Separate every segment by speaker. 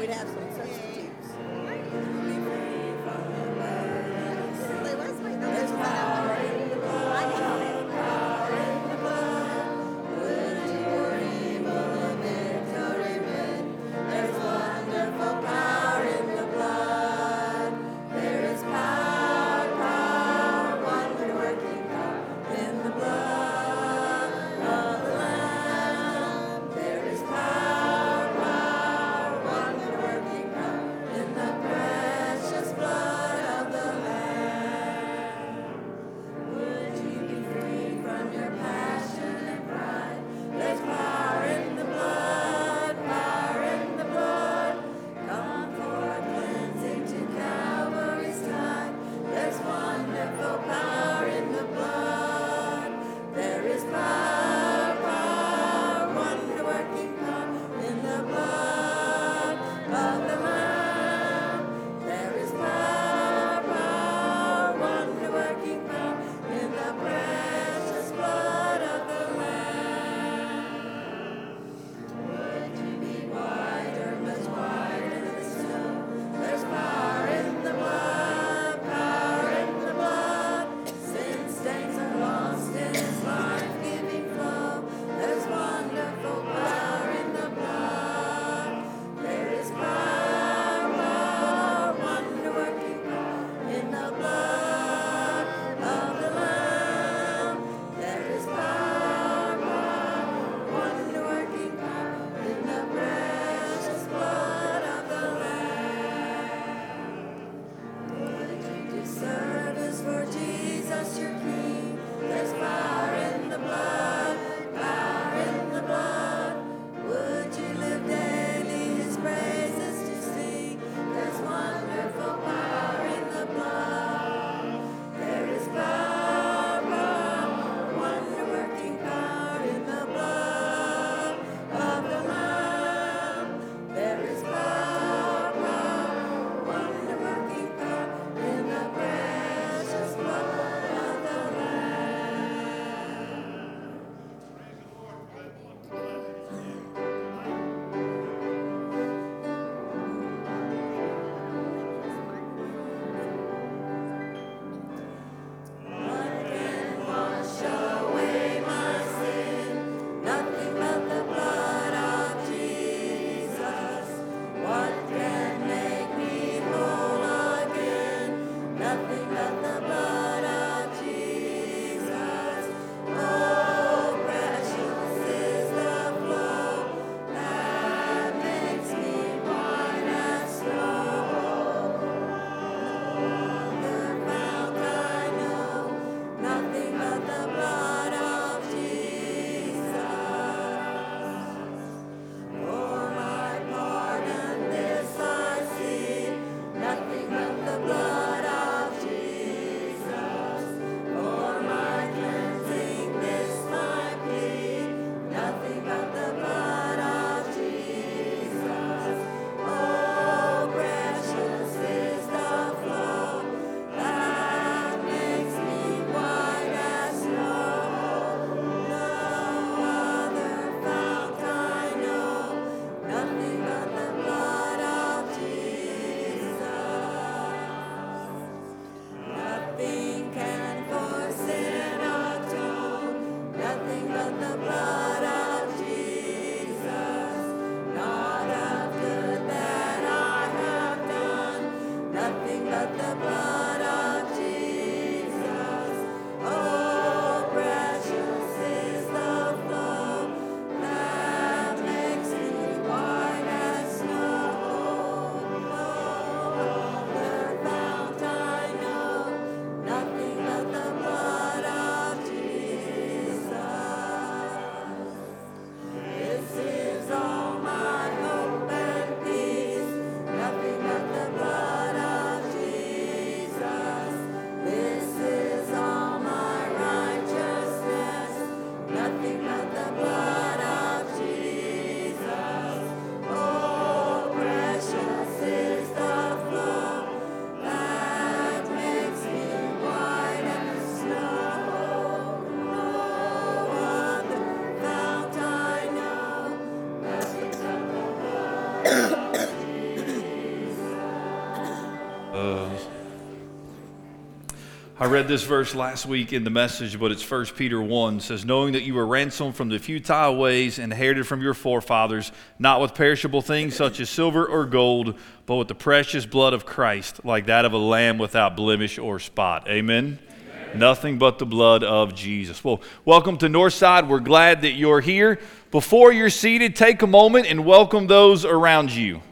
Speaker 1: we'd have some
Speaker 2: read this verse last week in the message, but it's 1 Peter 1 it says, Knowing that you were ransomed from the futile ways inherited from your forefathers, not with perishable things such as silver or gold, but with the precious blood of Christ, like that of a lamb without blemish or spot. Amen. Amen. Nothing but the blood of Jesus. Well, welcome to Northside. We're glad that you're here. Before you're seated, take a moment and welcome those around you.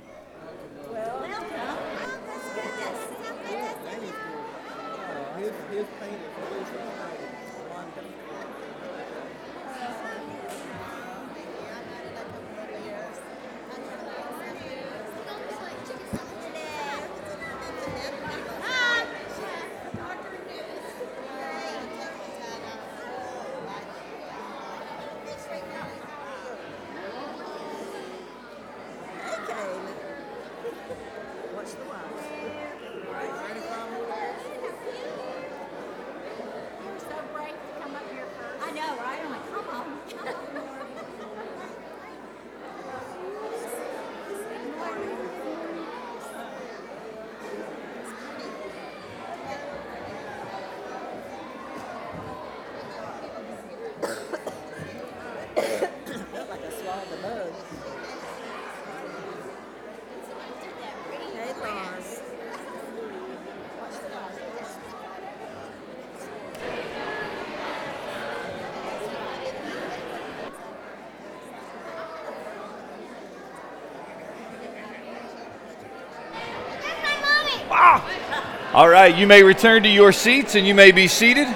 Speaker 2: All right, you may return to your seats and you may be seated.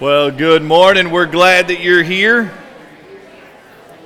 Speaker 2: Well, good morning. We're glad that you're here.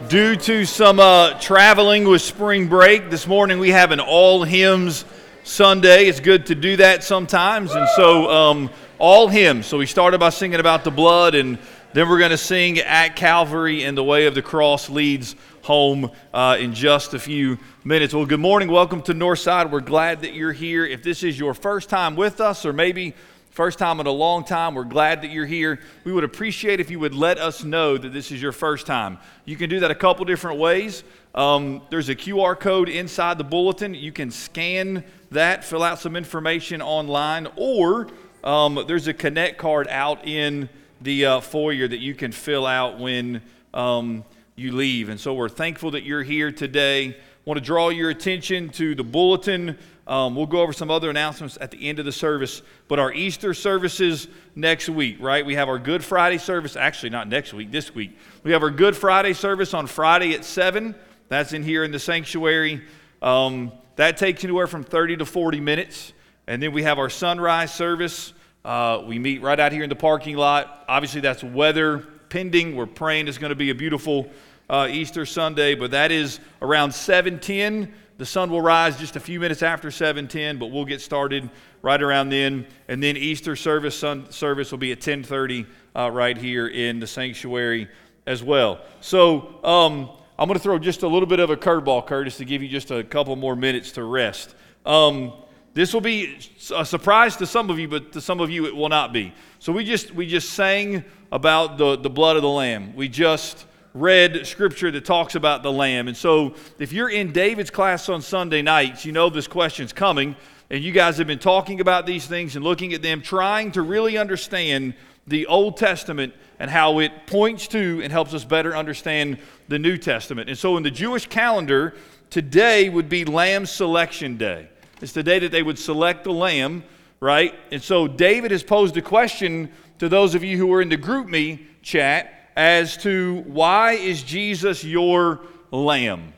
Speaker 2: Due to some uh, traveling with spring break, this morning we have an all hymns Sunday. It's good to do that sometimes. And so, um, all hymns. So, we started by singing about the blood, and then we're going to sing at Calvary and the way of the cross leads home uh, in just a few minutes. Well, good morning. Welcome to Northside. We're glad that you're here. If this is your first time with us, or maybe first time in a long time, we're glad that you're here. We would appreciate if you would let us know that this is your first time. You can do that a couple different ways. Um, there's a QR code inside the bulletin. You can scan that, fill out some information online, or um, there's a Connect card out in the uh, foyer that you can fill out when. Um, you leave. And so we're thankful that you're here today. Want to draw your attention to the bulletin. Um, we'll go over some other announcements at the end of the service, but our Easter services next week, right? We have our Good Friday service, actually, not next week, this week. We have our Good Friday service on Friday at 7. That's in here in the sanctuary. Um, that takes anywhere from 30 to 40 minutes. And then we have our sunrise service. Uh, we meet right out here in the parking lot. Obviously, that's weather pending. We're praying it's going to be a beautiful uh, Easter Sunday, but that is around 7:10. The sun will rise just a few minutes after 7:10, but we'll get started right around then. And then Easter service sun, service will be at 10:30 uh, right here in the sanctuary as well. So um, I'm going to throw just a little bit of a curveball, Curtis, to give you just a couple more minutes to rest. Um, this will be a surprise to some of you, but to some of you it will not be. So we just we just sang about the, the blood of the lamb. We just read scripture that talks about the lamb. And so if you're in David's class on Sunday nights, you know this question's coming. And you guys have been talking about these things and looking at them, trying to really understand the Old Testament and how it points to and helps us better understand the New Testament. And so in the Jewish calendar, today would be Lamb Selection Day. It's the day that they would select the lamb, right? And so David has posed a question to those of you who are in the GroupMe chat as to why is Jesus your lamb?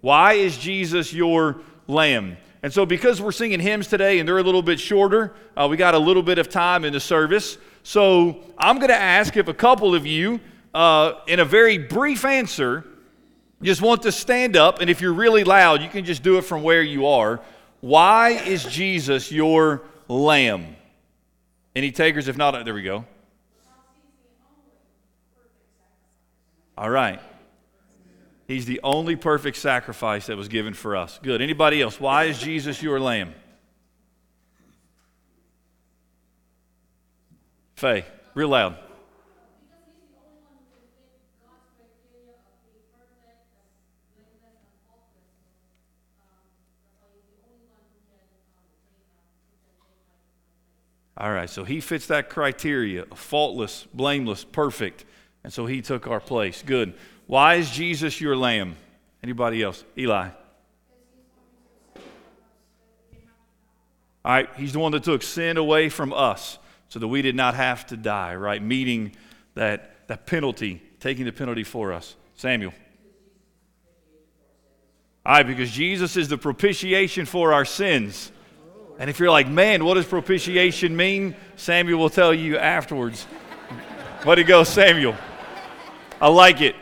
Speaker 2: Why is Jesus your lamb? And so, because we're singing hymns today and they're a little bit shorter, uh, we got a little bit of time in the service. So, I'm going to ask if a couple of you, uh, in a very brief answer, just want to stand up. And if you're really loud, you can just do it from where you are. Why is Jesus your lamb? Any takers? If not, there we go. All right. He's the only perfect sacrifice that was given for us. Good. Anybody else? Why is Jesus your lamb? Faye, real loud. All right, so he fits that criteria faultless, blameless, perfect. And so he took our place. Good. Why is Jesus your lamb? Anybody else? Eli. All right, he's the one that took sin away from us so that we did not have to die, right? Meeting that, that penalty, taking the penalty for us. Samuel. All right, because Jesus is the propitiation for our sins. And if you're like, man, what does propitiation mean? Samuel will tell you afterwards. Let it go, Samuel. I like it.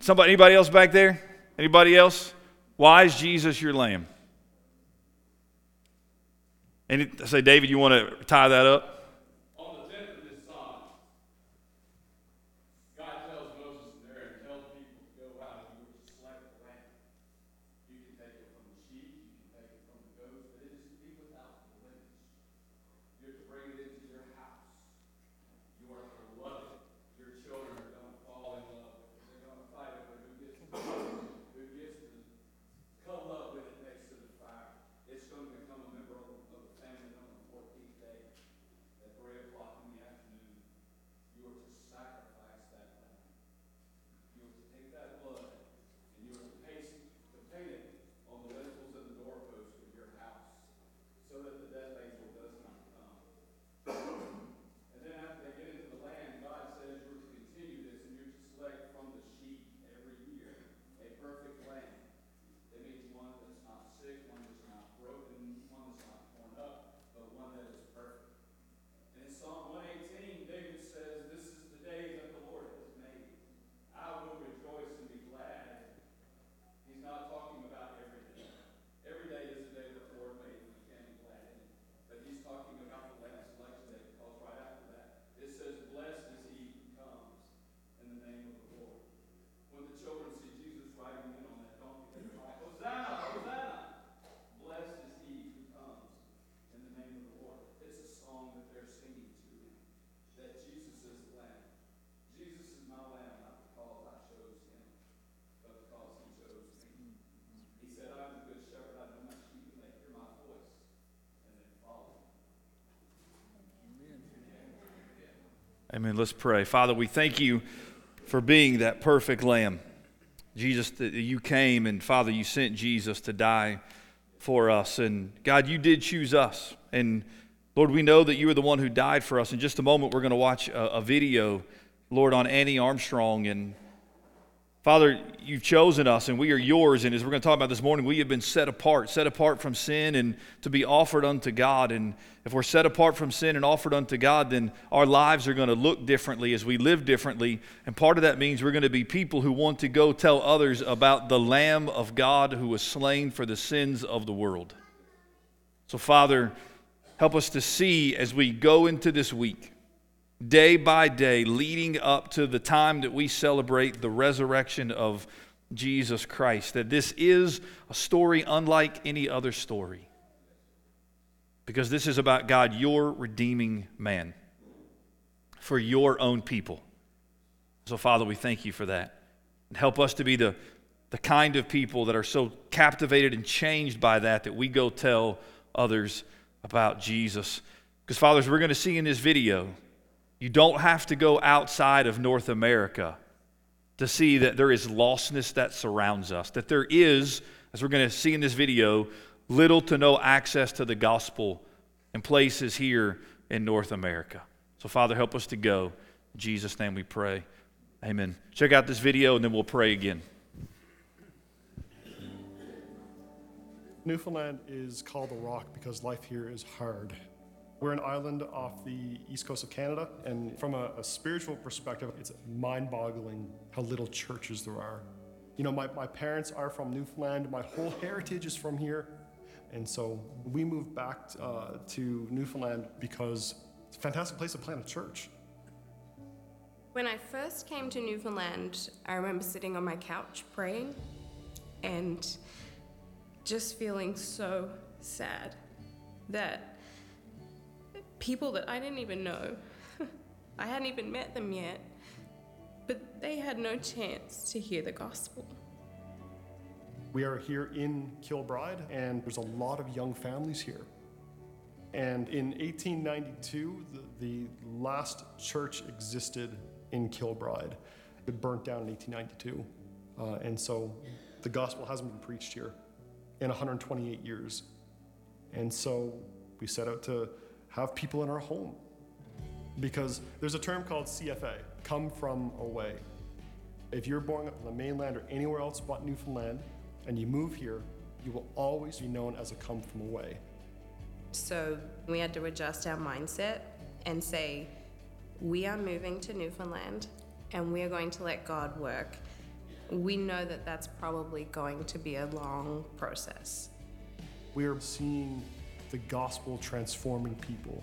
Speaker 2: Somebody, anybody else back there? Anybody else? Why is Jesus your lamb? And say, David, you want to tie that up? Amen. Let's pray. Father, we thank you for being that perfect lamb. Jesus, you came, and Father, you sent Jesus to die for us. And God, you did choose us. And Lord, we know that you are the one who died for us. In just a moment, we're going to watch a, a video, Lord, on Annie Armstrong and Father, you've chosen us and we are yours. And as we're going to talk about this morning, we have been set apart, set apart from sin and to be offered unto God. And if we're set apart from sin and offered unto God, then our lives are going to look differently as we live differently. And part of that means we're going to be people who want to go tell others about the Lamb of God who was slain for the sins of the world. So, Father, help us to see as we go into this week day by day leading up to the time that we celebrate the resurrection of Jesus Christ. That this is a story unlike any other story. Because this is about God, your redeeming man, for your own people. So, Father, we thank you for that. And help us to be the, the kind of people that are so captivated and changed by that that we go tell others about Jesus. Because, fathers, we're going to see in this video you don't have to go outside of North America to see that there is lostness that surrounds us, that there is, as we're going to see in this video, little to no access to the gospel in places here in North America. So, Father, help us to go. In Jesus' name we pray. Amen. Check out this video and then we'll pray again.
Speaker 3: Newfoundland is called the rock because life here is hard. We're an island off the east coast of Canada, and from a, a spiritual perspective, it's mind boggling how little churches there are. You know, my, my parents are from Newfoundland, my whole heritage is from here. And so we moved back uh, to Newfoundland because it's a fantastic place to plant a church.
Speaker 4: When I first came to Newfoundland, I remember sitting on my couch praying and just feeling so sad that people that I didn't even know. I hadn't even met them yet, but they had no chance to hear the gospel.
Speaker 3: We are here in Kilbride, and there's a lot of young families here. And in 1892, the, the last church existed in Kilbride. It burnt down in 1892. Uh, and so the gospel hasn't been preached here in 128 years. And so we set out to have people in our home because there's a term called CFA, come from away. If you're born on the mainland or anywhere else but Newfoundland and you move here, you will always be known as a come from away.
Speaker 4: So we had to adjust our mindset and say, we are moving to Newfoundland and we are going to let God work. We know that that's probably going to be a long process.
Speaker 3: We are seeing the gospel transforming people.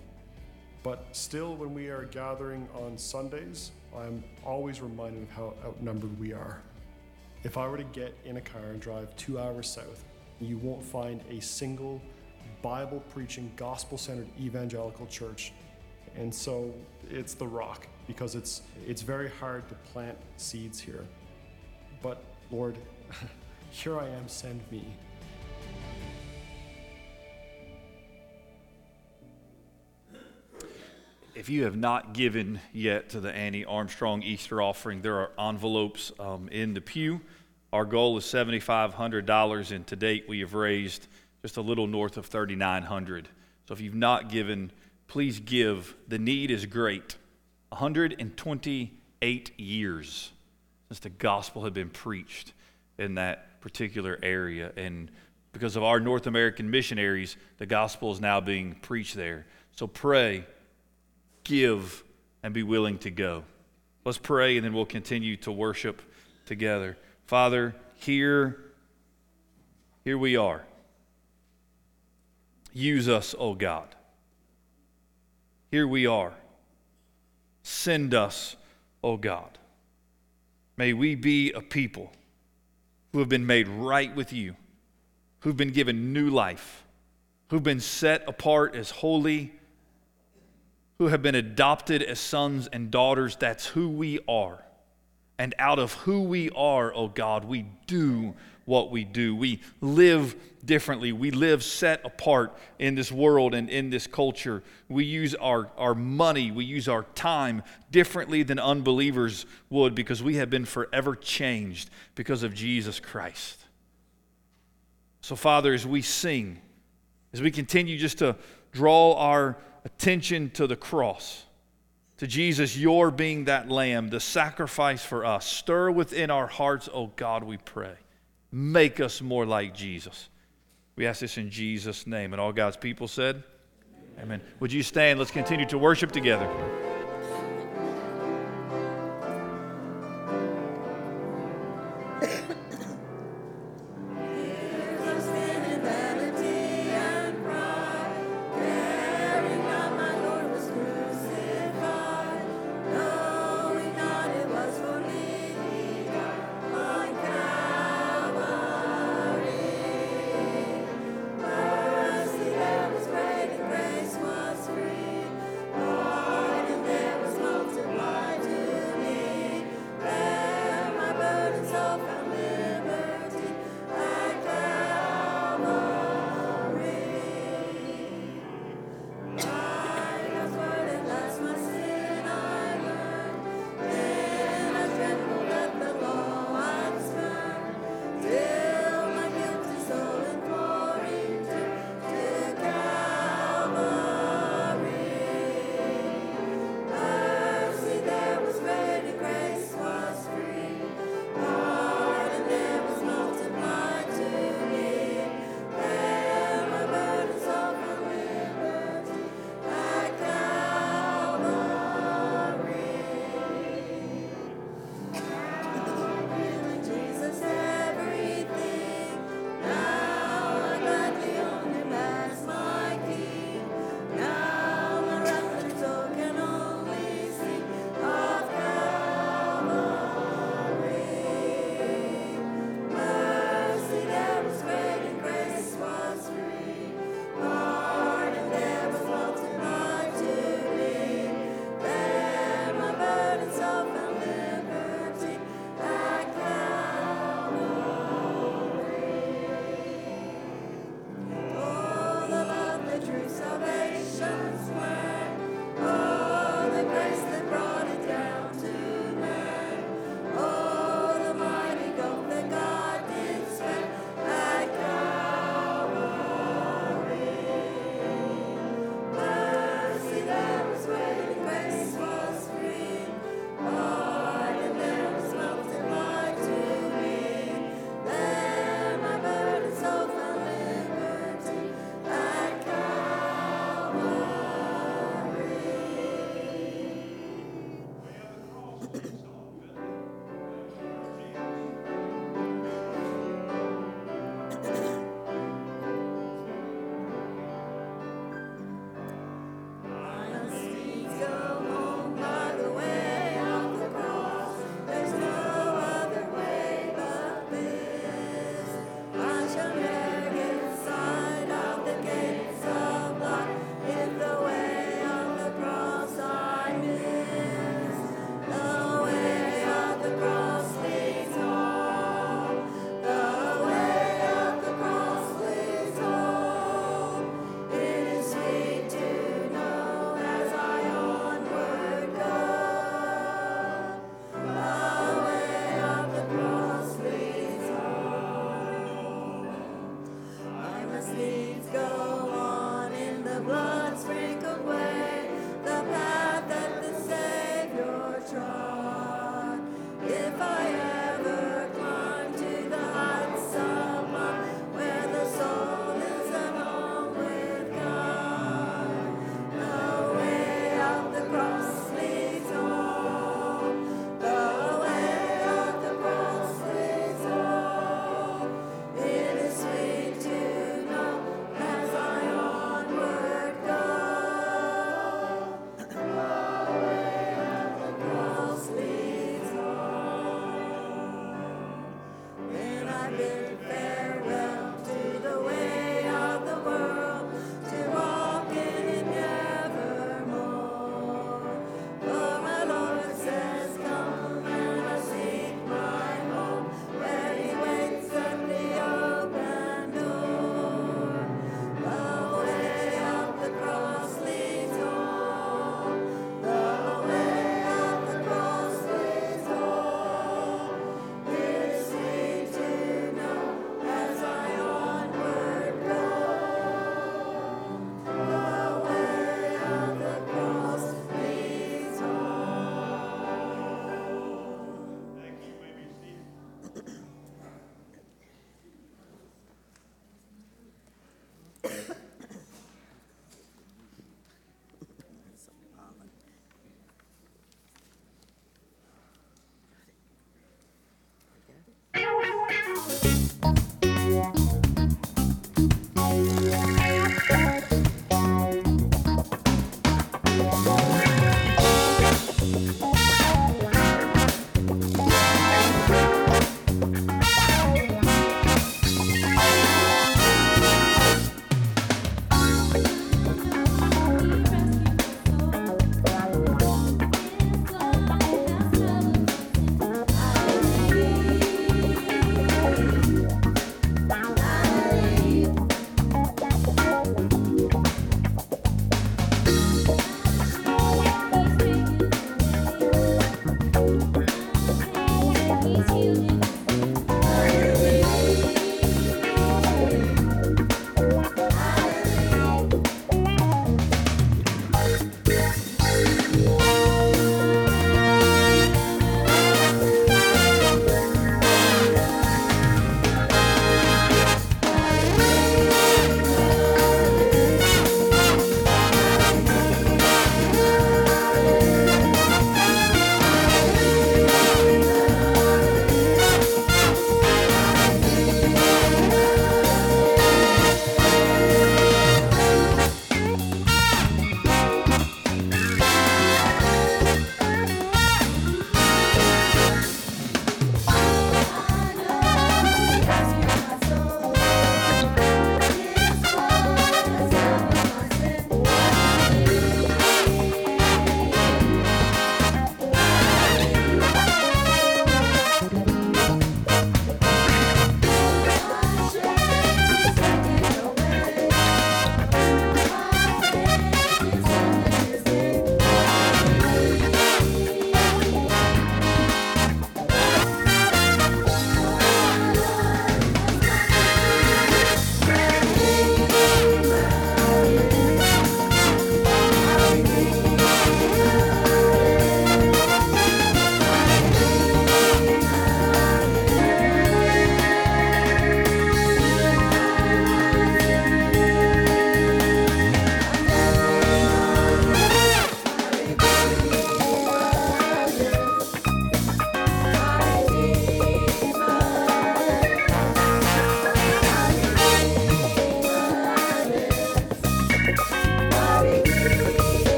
Speaker 3: But still, when we are gathering on Sundays, I'm always reminded of how outnumbered we are. If I were to get in a car and drive two hours south, you won't find a single Bible preaching, gospel centered evangelical church. And so it's the rock because it's, it's very hard to plant seeds here. But Lord, here I am, send me.
Speaker 2: If you have not given yet to the Annie Armstrong Easter offering, there are envelopes um, in the pew. Our goal is $7,500, and to date we have raised just a little north of 3,900. So if you've not given, please give. The need is great. 128 years since the gospel had been preached in that particular area, and because of our North American missionaries, the gospel is now being preached there. So pray give, and be willing to go. Let's pray, and then we'll continue to worship together. Father, here, here we are. Use us, O oh God. Here we are. Send us, O oh God. May we be a people who have been made right with you, who've been given new life, who've been set apart as holy who have been adopted as sons and daughters. That's who we are. And out of who we are, oh God, we do what we do. We live differently. We live set apart in this world and in this culture. We use our, our money, we use our time differently than unbelievers would because we have been forever changed because of Jesus Christ. So, Father, as we sing, as we continue just to draw our attention to the cross, to Jesus, your being that lamb, the sacrifice for us. Stir within our hearts, oh God, we pray. Make us more like Jesus. We ask this in Jesus' name. And all God's people said, Amen. Amen. Would you stand? Let's continue to worship together.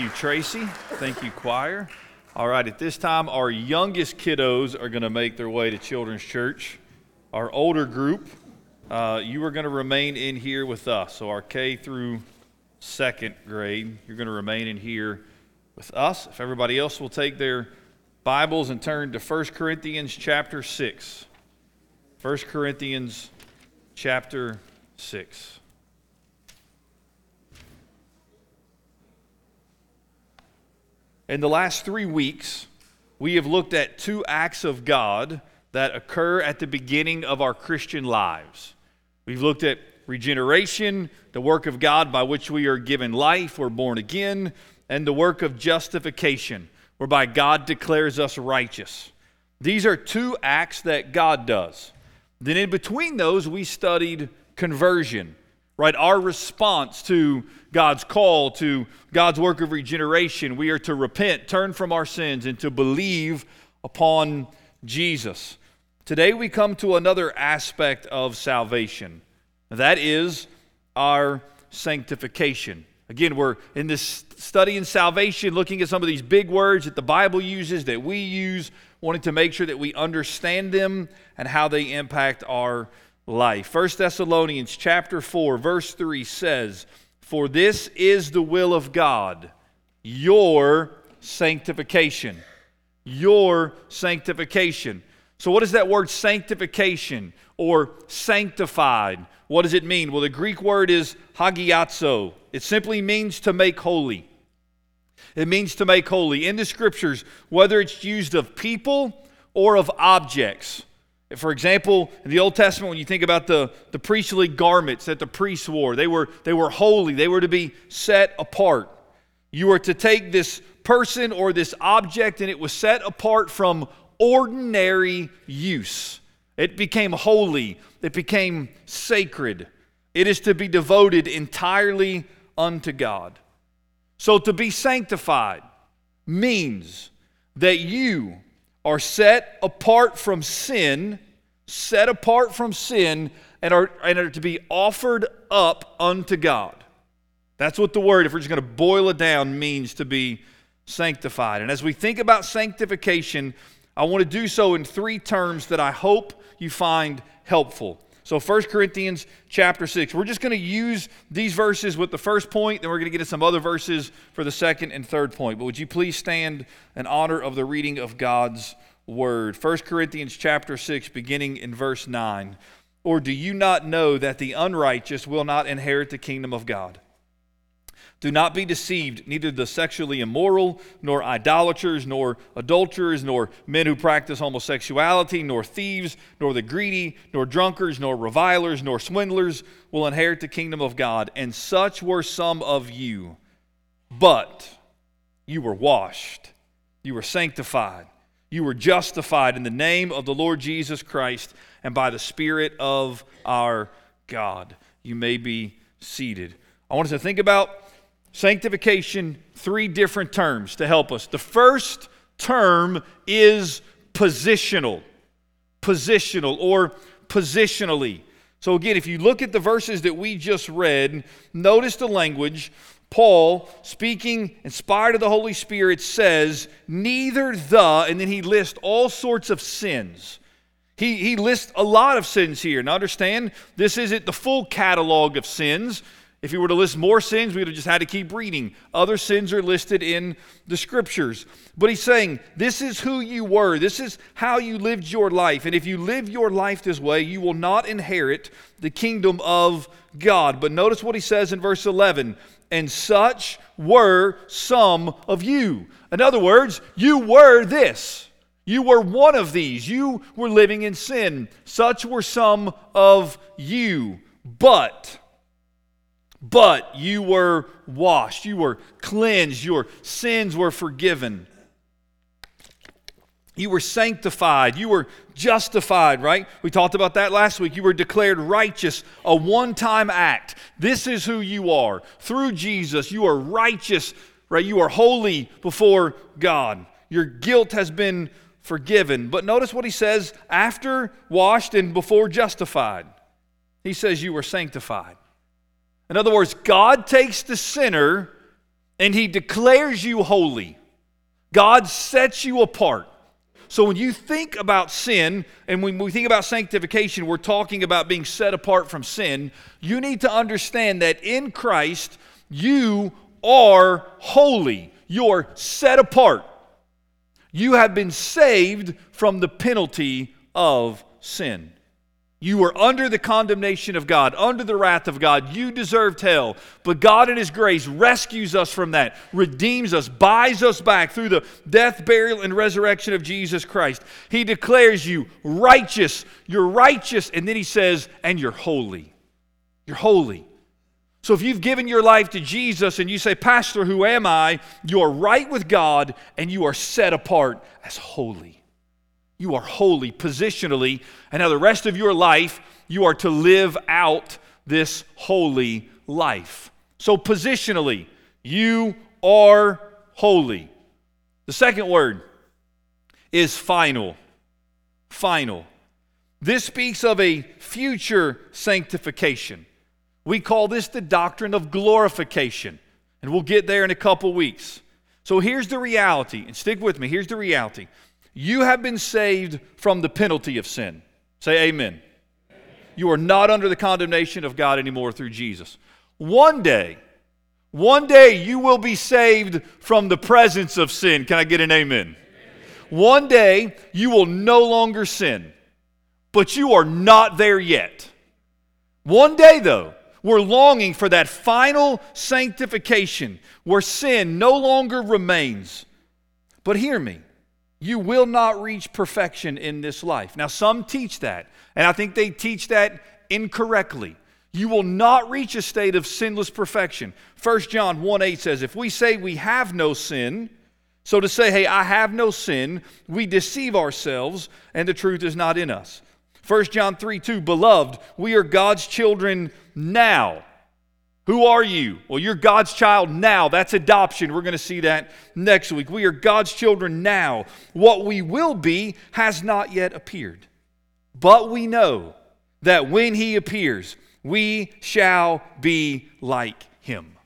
Speaker 2: You, Tracy. Thank you, choir. All right, at this time, our youngest kiddos are going to make their way to Children's Church. Our older group, uh, you are going to remain in here with us. So, our K through second grade, you're going to remain in here with us. If everybody else will take their Bibles and turn to 1 Corinthians chapter 6. 1 Corinthians chapter 6. In the last three weeks, we have looked at two acts of God that occur at the beginning of our Christian lives. We've looked at regeneration, the work of God by which we are given life, we're born again, and the work of justification, whereby God declares us righteous. These are two acts that God does. Then, in between those, we studied conversion, right? Our response to God's call, to God's work of regeneration. We are to repent, turn from our sins, and to believe upon Jesus. Today we come to another aspect of salvation. That is our sanctification. Again, we're in this study in salvation, looking at some of these big words that the Bible uses, that we use, wanting to make sure that we understand them and how they impact our life. 1 Thessalonians chapter 4 verse 3 says, "For this is the will of God, your sanctification." Your sanctification. So what is that word sanctification or sanctified? What does it mean? Well, the Greek word is hagiazo. It simply means to make holy. It means to make holy. In the scriptures, whether it's used of people or of objects, For example, in the Old Testament, when you think about the, the priestly garments that the priests wore, they were, they were holy, they were to be set apart. You were to take this person or this object, and it was set apart from ordinary use. It became holy, it became sacred. It is to be devoted entirely unto God. So to be sanctified means that you are set apart from sin, set apart from sin, and are, and are to be offered up unto God. That's what the word, if we're just going to boil it down, means to be sanctified. And as we think about sanctification, I want to do so in three terms that I hope you find helpful. So 1 Corinthians chapter 6. We're just going to use these verses with the first point, then we're going to get to some other verses for the second and third point. But would you please stand in honor of the reading of God's word? 1 Corinthians chapter 6 beginning in verse 9. Or do you not know that the unrighteous will not inherit the kingdom of God? Do not be deceived, neither the sexually immoral, nor idolaters, nor adulterers, nor men who practice homosexuality, nor thieves, nor the greedy, nor drunkards, nor revilers, nor swindlers will inherit the kingdom of God. And such were some of you. But you were washed, you were sanctified, you were justified in the name of the Lord Jesus Christ and by the Spirit of our God. You may be seated. I want us to think about Sanctification, three different terms to help us. The first term is positional, positional or positionally. So, again, if you look at the verses that we just read, notice the language. Paul, speaking inspired of the Holy Spirit, says, Neither the, and then he lists all sorts of sins. He, he lists a lot of sins here. Now, understand, this isn't the full catalog of sins. If he were to list more sins, we would have just had to keep reading. Other sins are listed in the scriptures. But he's saying, this is who you were. This is how you lived your life. And if you live your life this way, you will not inherit the kingdom of God. But notice what he says in verse 11 and such were some of you. In other words, you were this. You were one of these. You were living in sin. Such were some of you. But but you were washed, you were cleansed, your sins were forgiven. You were sanctified. You were justified, right? We talked about that last week. You were declared righteous, a one time act. This is who you are. Through Jesus, you are righteous, right? You are holy before God. Your guilt has been forgiven. But notice what he says after washed and before justified. He says, You were sanctified. In other words, God takes the sinner and he declares you holy. God sets you apart. So when you think about sin and when we think about sanctification, we're talking about being set apart from sin. You need to understand that in Christ, you are holy. You're set apart. You have been saved from the penalty of sin. You were under the condemnation of God, under the wrath of God. You deserved hell. But God, in His grace, rescues us from that, redeems us, buys us back through the death, burial, and resurrection of Jesus Christ. He declares you righteous. You're righteous. And then He says, and you're holy. You're holy. So if you've given your life to Jesus and you say, Pastor, who am I? You are right with God and you are set apart as holy. You are holy positionally, and now the rest of your life, you are to live out this holy life. So, positionally, you are holy. The second word is final. Final. This speaks of a future sanctification. We call this the doctrine of glorification, and we'll get there in a couple weeks. So here's the reality, and stick with me. Here's the reality you have been saved from the penalty of sin. Say amen. amen. You are not under the condemnation of God anymore through Jesus. One day, one day you will be saved from the presence of sin. Can I get an amen? amen? One day you will no longer sin, but you are not there yet. One day, though, we're longing for that final sanctification where sin no longer remains. But hear me you will not reach perfection in this life. Now, some teach that, and I think they teach that incorrectly. You will not reach a state of sinless perfection. 1 John 1 8 says, If we say we have no sin, so to say, hey, I have no sin, we deceive ourselves, and the truth is not in us. 1 John 3 2, Beloved, we are God's children now. Who are you? Well, you're God's child now. That's adoption. We're going to see that next week. We are God's children now. What we will be has not yet appeared. But we know that when He appears, we shall be like Him.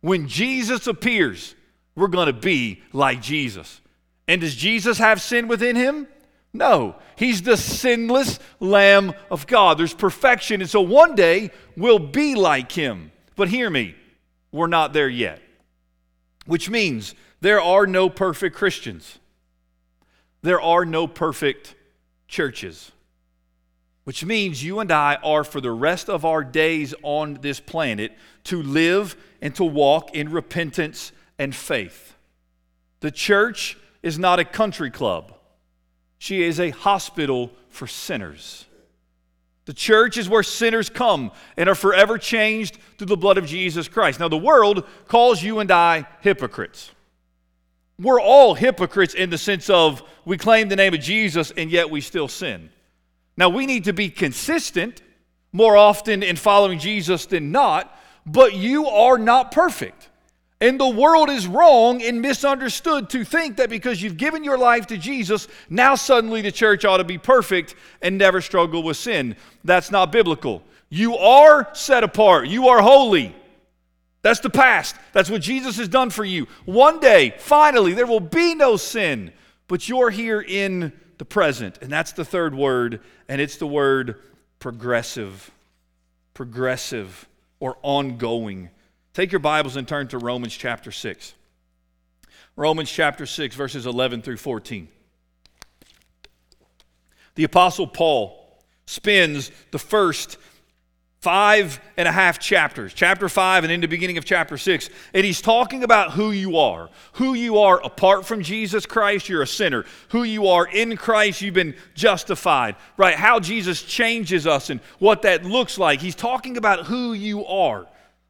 Speaker 2: When Jesus appears, we're going to be like Jesus. And does Jesus have sin within Him? No, he's the sinless Lamb of God. There's perfection. And so one day we'll be like him. But hear me, we're not there yet. Which means there are no perfect Christians, there are no perfect churches. Which means you and I are, for the rest of our days on this planet, to live and to walk in repentance and faith. The church is not a country club. She is a hospital for sinners. The church is where sinners come and are forever changed through the blood of Jesus Christ. Now, the world calls you and I hypocrites. We're all hypocrites in the sense of we claim the name of Jesus and yet we still sin. Now, we need to be consistent more often in following Jesus than not, but you are not perfect. And the world is wrong and misunderstood to think that because you've given your life to Jesus, now suddenly the church ought to be perfect and never struggle with sin. That's not biblical. You are set apart, you are holy. That's the past. That's what Jesus has done for you. One day, finally, there will be no sin, but you're here in the present. And that's the third word, and it's the word progressive. Progressive or ongoing. Take your Bibles and turn to Romans chapter 6. Romans chapter 6, verses 11 through 14. The Apostle Paul spends the first five and a half chapters, chapter five and in the beginning of chapter six, and he's talking about who you are. Who you are apart from Jesus Christ, you're a sinner. Who you are in Christ, you've been justified, right? How Jesus changes us and what that looks like. He's talking about who you are.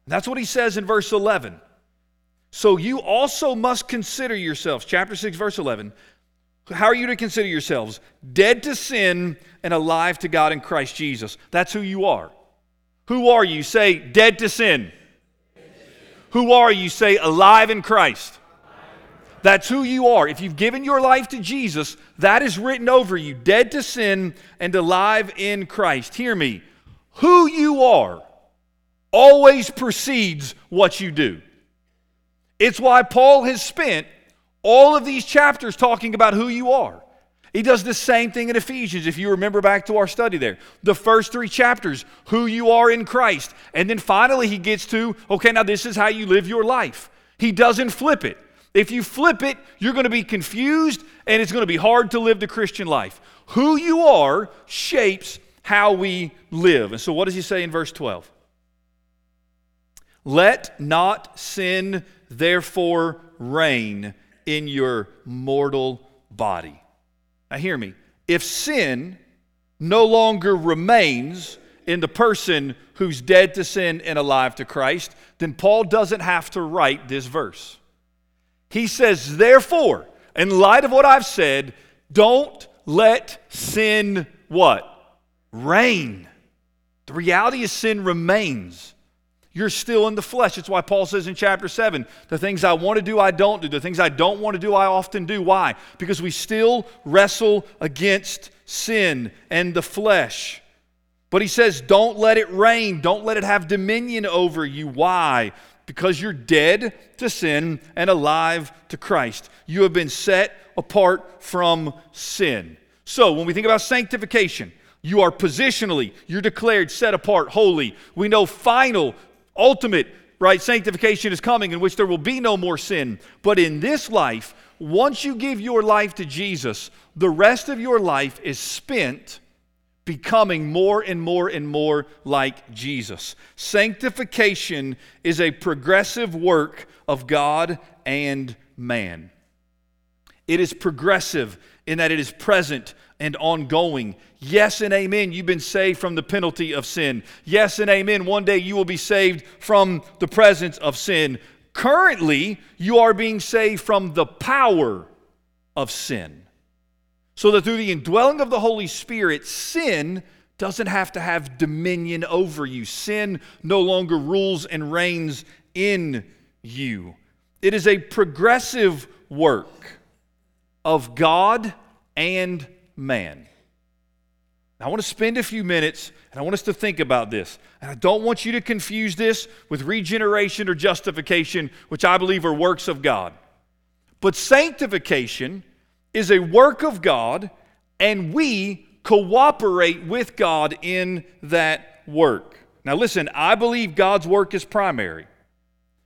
Speaker 2: That's what he says in verse 11. So you also must consider yourselves, chapter 6, verse 11. How are you to consider yourselves? Dead to sin and alive to God in Christ Jesus. That's who you are. Who are you? Say, dead to sin. Who are you? Say, alive in Christ. That's who you are. If you've given your life to Jesus, that is written over you dead to sin and alive in Christ. Hear me. Who you are always precedes what you do. It's why Paul has spent all of these chapters talking about who you are. He does the same thing in Ephesians, if you remember back to our study there. The first three chapters, who you are in Christ. And then finally, he gets to, okay, now this is how you live your life. He doesn't flip it. If you flip it, you're going to be confused and it's going to be hard to live the Christian life. Who you are shapes how we live. And so, what does he say in verse 12? Let not sin therefore reign in your mortal body. Now, hear me. If sin no longer remains in the person who's dead to sin and alive to Christ, then Paul doesn't have to write this verse. He says, therefore, in light of what I've said, don't let sin what? Reign. The reality is sin remains you're still in the flesh. It's why Paul says in chapter 7 the things I want to do, I don't do. The things I don't want to do, I often do. Why? Because we still wrestle against sin and the flesh. But he says, don't let it reign. Don't let it have dominion over you. Why? Because you're dead to sin and alive to Christ. You have been set apart from sin. So when we think about sanctification, you are positionally, you're declared set apart, holy. We know final ultimate right sanctification is coming in which there will be no more sin. But in this life once you give your life to jesus the rest of your life is spent becoming more and more and more like jesus. Sanctification is a progressive work of god and man. It is progressive in that it is present and ongoing. Yes and amen, you've been saved from the penalty of sin. Yes and amen, one day you will be saved from the presence of sin. Currently, you are being saved from the power of sin. So that through the indwelling of the Holy Spirit, sin doesn't have to have dominion over you. Sin no longer rules and reigns in you. It is a progressive work of God and man. I want to spend a few minutes and I want us to think about this. And I don't want you to confuse this with regeneration or justification, which I believe are works of God. But sanctification is a work of God, and we cooperate with God in that work. Now, listen, I believe God's work is primary.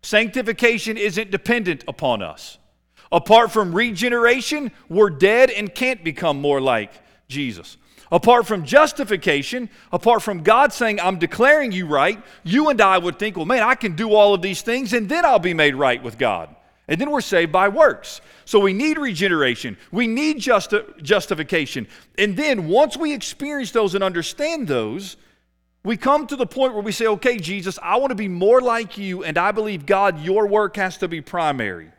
Speaker 2: Sanctification isn't dependent upon us. Apart from regeneration, we're dead and can't become more like Jesus. Apart from justification, apart from God saying, I'm declaring you right, you and I would think, well, man, I can do all of these things and then I'll be made right with God. And then we're saved by works. So we need regeneration. We need justi- justification. And then once we experience those and understand those, we come to the point where we say, okay, Jesus, I want to be more like you, and I believe, God, your work has to be primary.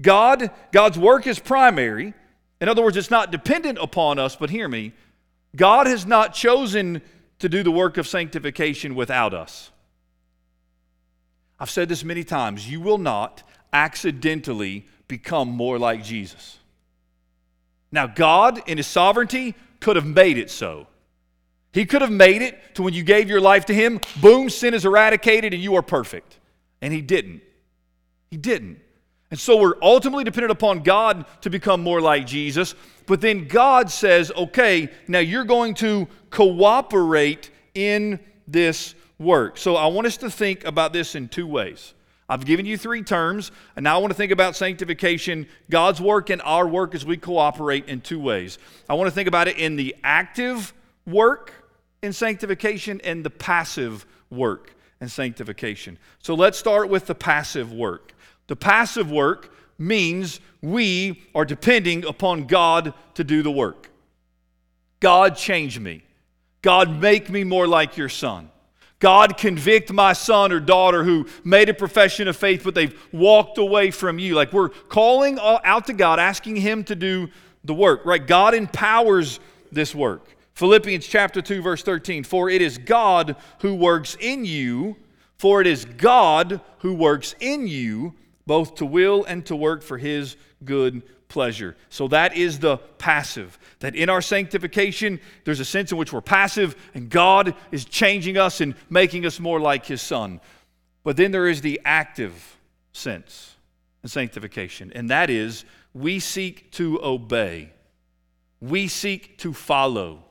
Speaker 2: God, God's work is primary. In other words, it's not dependent upon us, but hear me. God has not chosen to do the work of sanctification without us. I've said this many times. You will not accidentally become more like Jesus. Now, God, in His sovereignty, could have made it so. He could have made it to when you gave your life to Him, boom, sin is eradicated and you are perfect. And He didn't. He didn't. And so we're ultimately dependent upon God to become more like Jesus. But then God says, okay, now you're going to cooperate in this work. So I want us to think about this in two ways. I've given you three terms, and now I want to think about sanctification, God's work and our work as we cooperate in two ways. I want to think about it in the active work in sanctification and the passive work in sanctification. So let's start with the passive work. The passive work means we are depending upon God to do the work. God, change me. God, make me more like your son. God, convict my son or daughter who made a profession of faith, but they've walked away from you. Like we're calling out to God, asking Him to do the work, right? God empowers this work. Philippians chapter 2, verse 13 For it is God who works in you, for it is God who works in you both to will and to work for his good pleasure. So that is the passive. That in our sanctification, there's a sense in which we're passive and God is changing us and making us more like his son. But then there is the active sense in sanctification, and that is we seek to obey, we seek to follow.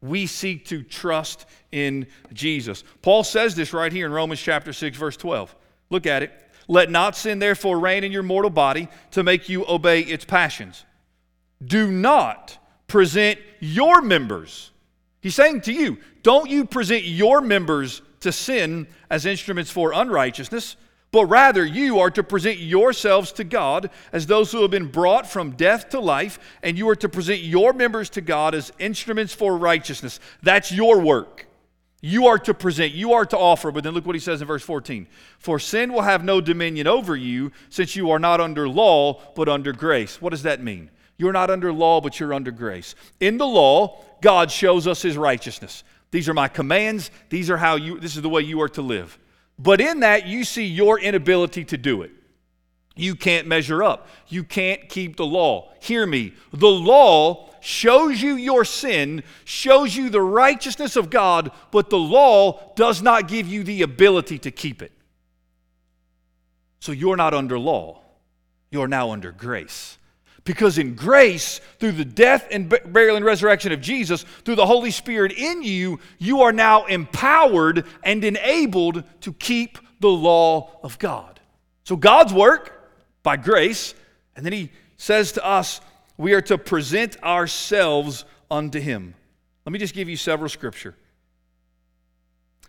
Speaker 2: We seek to trust in Jesus. Paul says this right here in Romans chapter 6, verse 12. Look at it. Let not sin therefore reign in your mortal body to make you obey its passions. Do not present your members. He's saying to you, don't you present your members to sin as instruments for unrighteousness, but rather you are to present yourselves to God as those who have been brought from death to life, and you are to present your members to God as instruments for righteousness. That's your work. You are to present, you are to offer. But then look what he says in verse 14 For sin will have no dominion over you, since you are not under law, but under grace. What does that mean? You're not under law, but you're under grace. In the law, God shows us his righteousness. These are my commands. These are how you, this is the way you are to live. But in that, you see your inability to do it. You can't measure up. You can't keep the law. Hear me. The law shows you your sin, shows you the righteousness of God, but the law does not give you the ability to keep it. So you're not under law, you're now under grace. Because in grace, through the death and burial and resurrection of Jesus, through the Holy Spirit in you, you are now empowered and enabled to keep the law of God. So God's work by grace, and then He says to us, we are to present ourselves unto him. Let me just give you several scripture.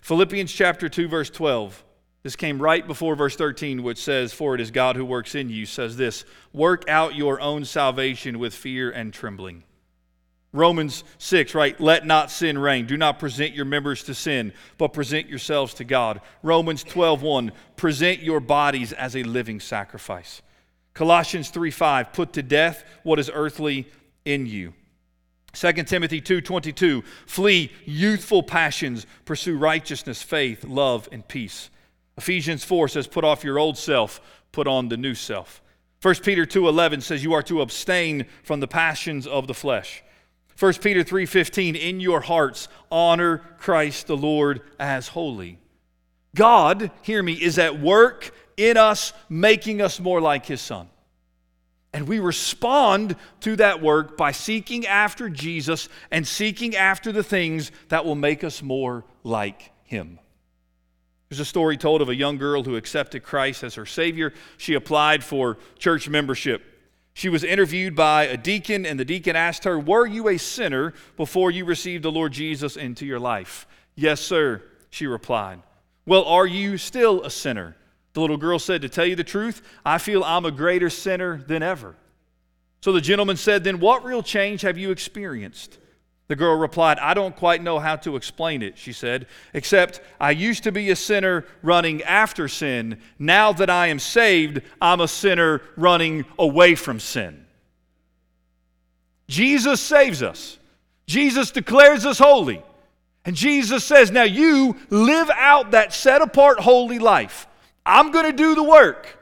Speaker 2: Philippians chapter 2 verse 12. This came right before verse 13, which says, For it is God who works in you, says this Work out your own salvation with fear and trembling. Romans 6, right? Let not sin reign. Do not present your members to sin, but present yourselves to God. Romans 12, 1, present your bodies as a living sacrifice. Colossians 3, 5, put to death what is earthly in you. 2 Timothy 2:22 Flee youthful passions, pursue righteousness, faith, love and peace. Ephesians 4 says put off your old self, put on the new self. 1 Peter 2:11 says you are to abstain from the passions of the flesh. 1 Peter 3:15 in your hearts honor Christ the Lord as holy. God, hear me, is at work in us making us more like his son. And we respond to that work by seeking after Jesus and seeking after the things that will make us more like Him. There's a story told of a young girl who accepted Christ as her Savior. She applied for church membership. She was interviewed by a deacon, and the deacon asked her, Were you a sinner before you received the Lord Jesus into your life? Yes, sir, she replied. Well, are you still a sinner? The little girl said, To tell you the truth, I feel I'm a greater sinner than ever. So the gentleman said, Then what real change have you experienced? The girl replied, I don't quite know how to explain it, she said, except I used to be a sinner running after sin. Now that I am saved, I'm a sinner running away from sin. Jesus saves us, Jesus declares us holy. And Jesus says, Now you live out that set apart holy life. I'm going to do the work.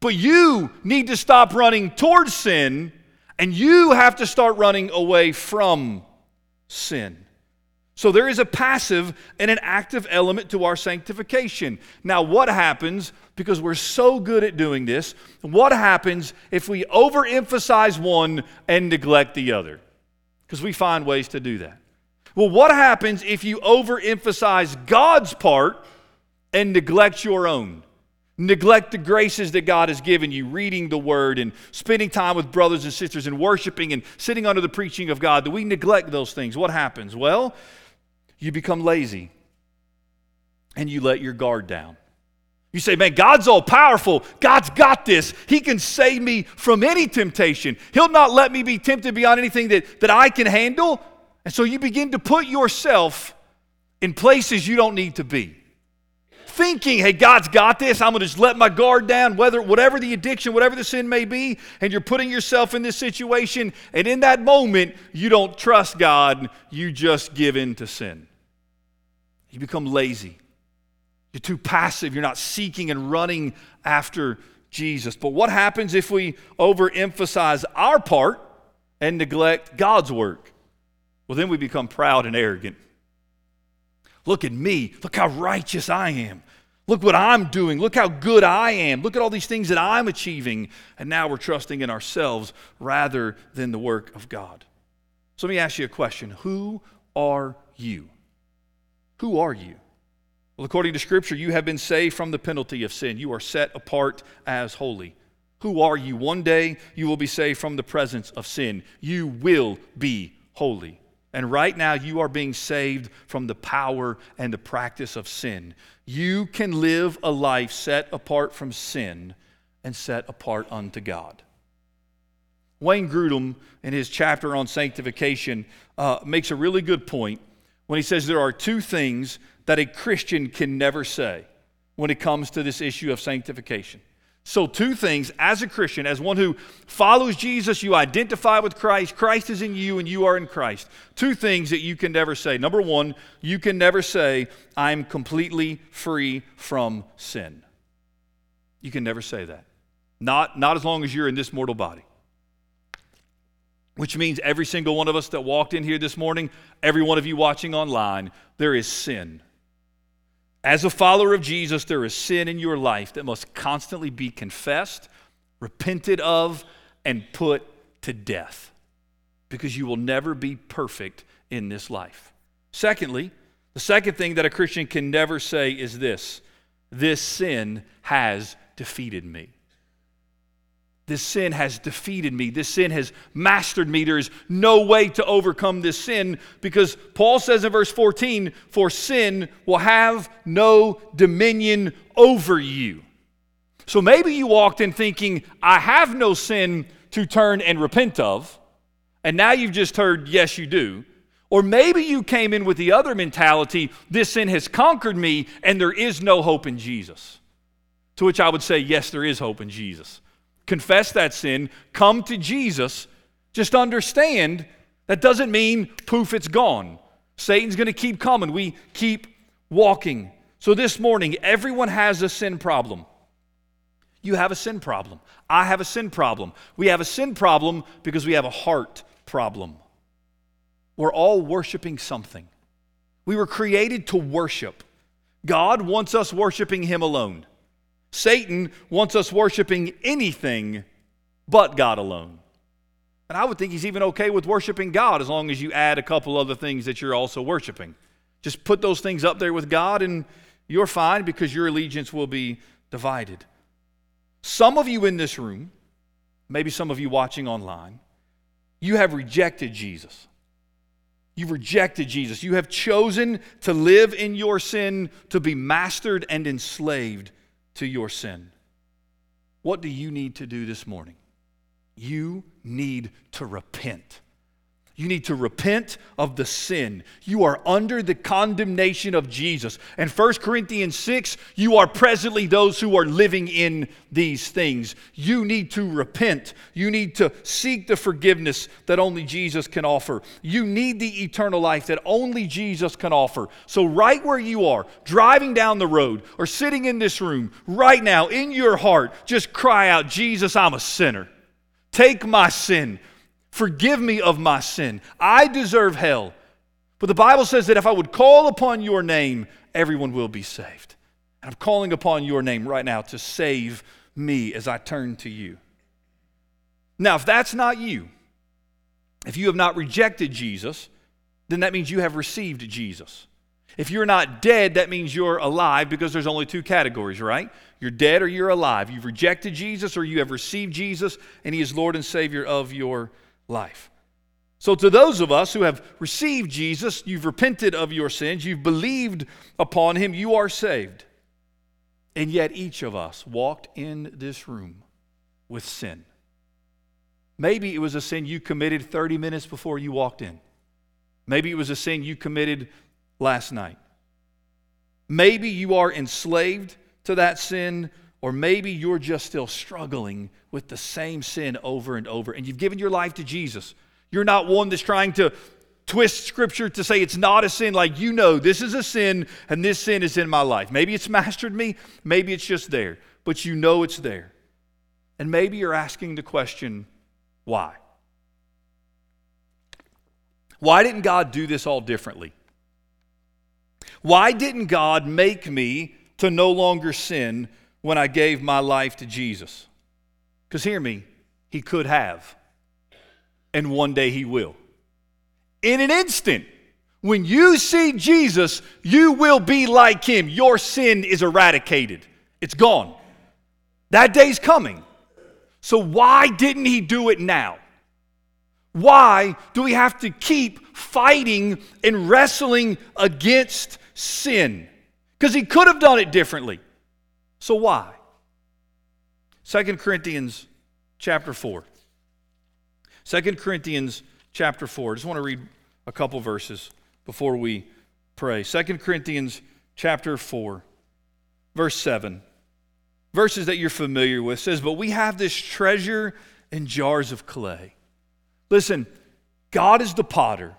Speaker 2: But you need to stop running towards sin and you have to start running away from sin. So there is a passive and an active element to our sanctification. Now, what happens, because we're so good at doing this, what happens if we overemphasize one and neglect the other? Because we find ways to do that. Well, what happens if you overemphasize God's part and neglect your own. Neglect the graces that God has given you, reading the Word and spending time with brothers and sisters and worshiping and sitting under the preaching of God. Do we neglect those things? What happens? Well, you become lazy and you let your guard down. You say, man, God's all powerful. God's got this. He can save me from any temptation. He'll not let me be tempted beyond anything that, that I can handle. And so you begin to put yourself in places you don't need to be thinking, hey, God's got this. I'm going to just let my guard down, whether, whatever the addiction, whatever the sin may be, and you're putting yourself in this situation. And in that moment, you don't trust God, you just give in to sin. You become lazy. You're too passive. You're not seeking and running after Jesus. But what happens if we overemphasize our part and neglect God's work? Well, then we become proud and arrogant. Look at me. Look how righteous I am. Look what I'm doing. Look how good I am. Look at all these things that I'm achieving. And now we're trusting in ourselves rather than the work of God. So let me ask you a question Who are you? Who are you? Well, according to Scripture, you have been saved from the penalty of sin. You are set apart as holy. Who are you? One day you will be saved from the presence of sin. You will be holy. And right now, you are being saved from the power and the practice of sin. You can live a life set apart from sin and set apart unto God. Wayne Grudem, in his chapter on sanctification, uh, makes a really good point when he says there are two things that a Christian can never say when it comes to this issue of sanctification. So, two things as a Christian, as one who follows Jesus, you identify with Christ, Christ is in you, and you are in Christ. Two things that you can never say. Number one, you can never say, I'm completely free from sin. You can never say that. Not, not as long as you're in this mortal body. Which means every single one of us that walked in here this morning, every one of you watching online, there is sin as a follower of Jesus, there is sin in your life that must constantly be confessed, repented of, and put to death because you will never be perfect in this life. Secondly, the second thing that a Christian can never say is this this sin has defeated me. This sin has defeated me. This sin has mastered me. There is no way to overcome this sin because Paul says in verse 14, For sin will have no dominion over you. So maybe you walked in thinking, I have no sin to turn and repent of. And now you've just heard, yes, you do. Or maybe you came in with the other mentality, this sin has conquered me and there is no hope in Jesus. To which I would say, yes, there is hope in Jesus. Confess that sin, come to Jesus. Just understand that doesn't mean poof, it's gone. Satan's going to keep coming. We keep walking. So this morning, everyone has a sin problem. You have a sin problem. I have a sin problem. We have a sin problem because we have a heart problem. We're all worshiping something. We were created to worship. God wants us worshiping Him alone. Satan wants us worshiping anything but God alone. And I would think he's even okay with worshiping God as long as you add a couple other things that you're also worshiping. Just put those things up there with God and you're fine because your allegiance will be divided. Some of you in this room, maybe some of you watching online, you have rejected Jesus. You've rejected Jesus. You have chosen to live in your sin, to be mastered and enslaved to your sin. What do you need to do this morning? You need to repent. You need to repent of the sin. You are under the condemnation of Jesus. And 1 Corinthians 6, you are presently those who are living in these things. You need to repent. You need to seek the forgiveness that only Jesus can offer. You need the eternal life that only Jesus can offer. So, right where you are, driving down the road or sitting in this room, right now, in your heart, just cry out, Jesus, I'm a sinner. Take my sin. Forgive me of my sin. I deserve hell. But the Bible says that if I would call upon your name, everyone will be saved. And I'm calling upon your name right now to save me as I turn to you. Now, if that's not you, if you have not rejected Jesus, then that means you have received Jesus. If you're not dead, that means you're alive because there's only two categories, right? You're dead or you're alive. You've rejected Jesus or you have received Jesus and He is Lord and Savior of your life. So, to those of us who have received Jesus, you've repented of your sins, you've believed upon him, you are saved. And yet, each of us walked in this room with sin. Maybe it was a sin you committed 30 minutes before you walked in. Maybe it was a sin you committed last night. Maybe you are enslaved to that sin or maybe you're just still struggling with the same sin over and over, and you've given your life to Jesus. You're not one that's trying to twist scripture to say it's not a sin, like you know this is a sin and this sin is in my life. Maybe it's mastered me, maybe it's just there, but you know it's there. And maybe you're asking the question, why? Why didn't God do this all differently? Why didn't God make me to no longer sin when I gave my life to Jesus. Because hear me, He could have, and one day He will. In an instant, when you see Jesus, you will be like Him. Your sin is eradicated, it's gone. That day's coming. So, why didn't He do it now? Why do we have to keep fighting and wrestling against sin? Because He could have done it differently. So why? 2 Corinthians chapter 4. 2 Corinthians chapter 4. I just want to read a couple verses before we pray. 2 Corinthians chapter 4, verse 7. Verses that you're familiar with says, But we have this treasure in jars of clay. Listen, God is the potter,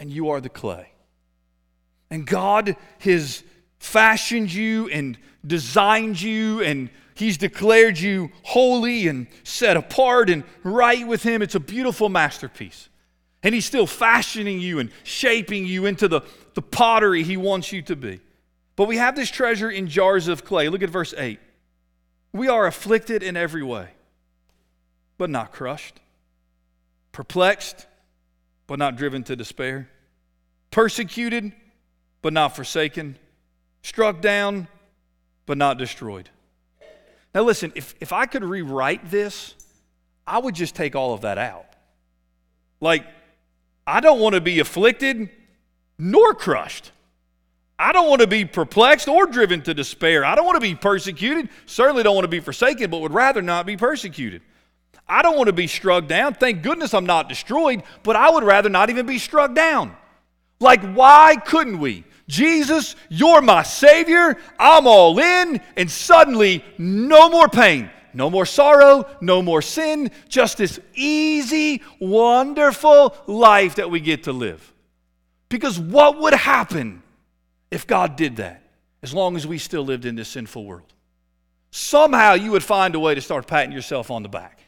Speaker 2: and you are the clay. And God has fashioned you and designed you and He's declared you holy and set apart and right with Him. It's a beautiful masterpiece. And He's still fashioning you and shaping you into the, the pottery He wants you to be. But we have this treasure in jars of clay. Look at verse 8. We are afflicted in every way, but not crushed, perplexed, but not driven to despair, persecuted, but not forsaken, struck down, but not destroyed. Now, listen, if, if I could rewrite this, I would just take all of that out. Like, I don't want to be afflicted nor crushed. I don't want to be perplexed or driven to despair. I don't want to be persecuted. Certainly don't want to be forsaken, but would rather not be persecuted. I don't want to be struck down. Thank goodness I'm not destroyed, but I would rather not even be struck down. Like, why couldn't we? Jesus, you're my Savior. I'm all in. And suddenly, no more pain, no more sorrow, no more sin, just this easy, wonderful life that we get to live. Because what would happen if God did that as long as we still lived in this sinful world? Somehow you would find a way to start patting yourself on the back.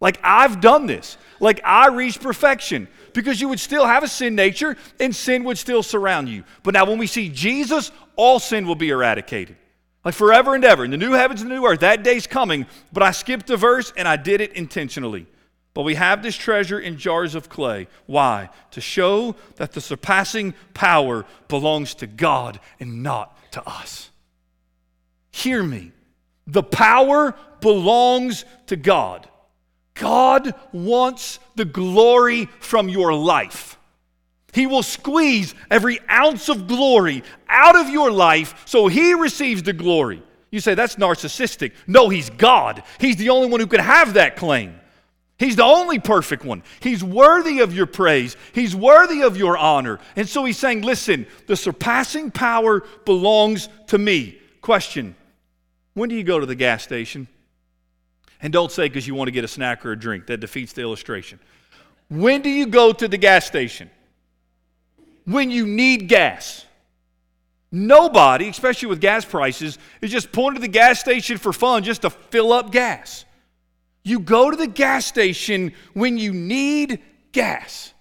Speaker 2: Like, I've done this. Like, I reached perfection because you would still have a sin nature and sin would still surround you. But now, when we see Jesus, all sin will be eradicated. Like forever and ever. In the new heavens and the new earth, that day's coming. But I skipped a verse and I did it intentionally. But we have this treasure in jars of clay. Why? To show that the surpassing power belongs to God and not to us. Hear me. The power belongs to God. God wants the glory from your life. He will squeeze every ounce of glory out of your life so he receives the glory. You say that's narcissistic. No, he's God. He's the only one who can have that claim. He's the only perfect one. He's worthy of your praise. He's worthy of your honor. And so he's saying, listen, the surpassing power belongs to me. Question When do you go to the gas station? And don't say because you want to get a snack or a drink. That defeats the illustration. When do you go to the gas station? When you need gas. Nobody, especially with gas prices, is just pulling to the gas station for fun just to fill up gas. You go to the gas station when you need gas.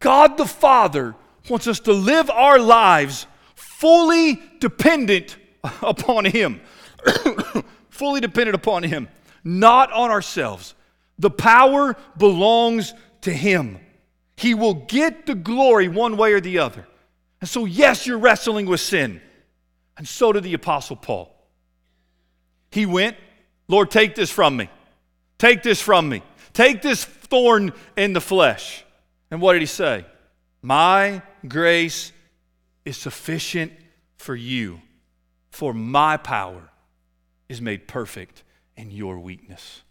Speaker 2: God the Father wants us to live our lives fully dependent upon Him. fully dependent upon Him not on ourselves. The power belongs to Him. He will get the glory one way or the other. And so, yes, you're wrestling with sin. And so did the Apostle Paul. He went, Lord, take this from me. Take this from me. Take this thorn in the flesh. And what did he say? My grace is sufficient for you, for my power is made perfect in your weakness.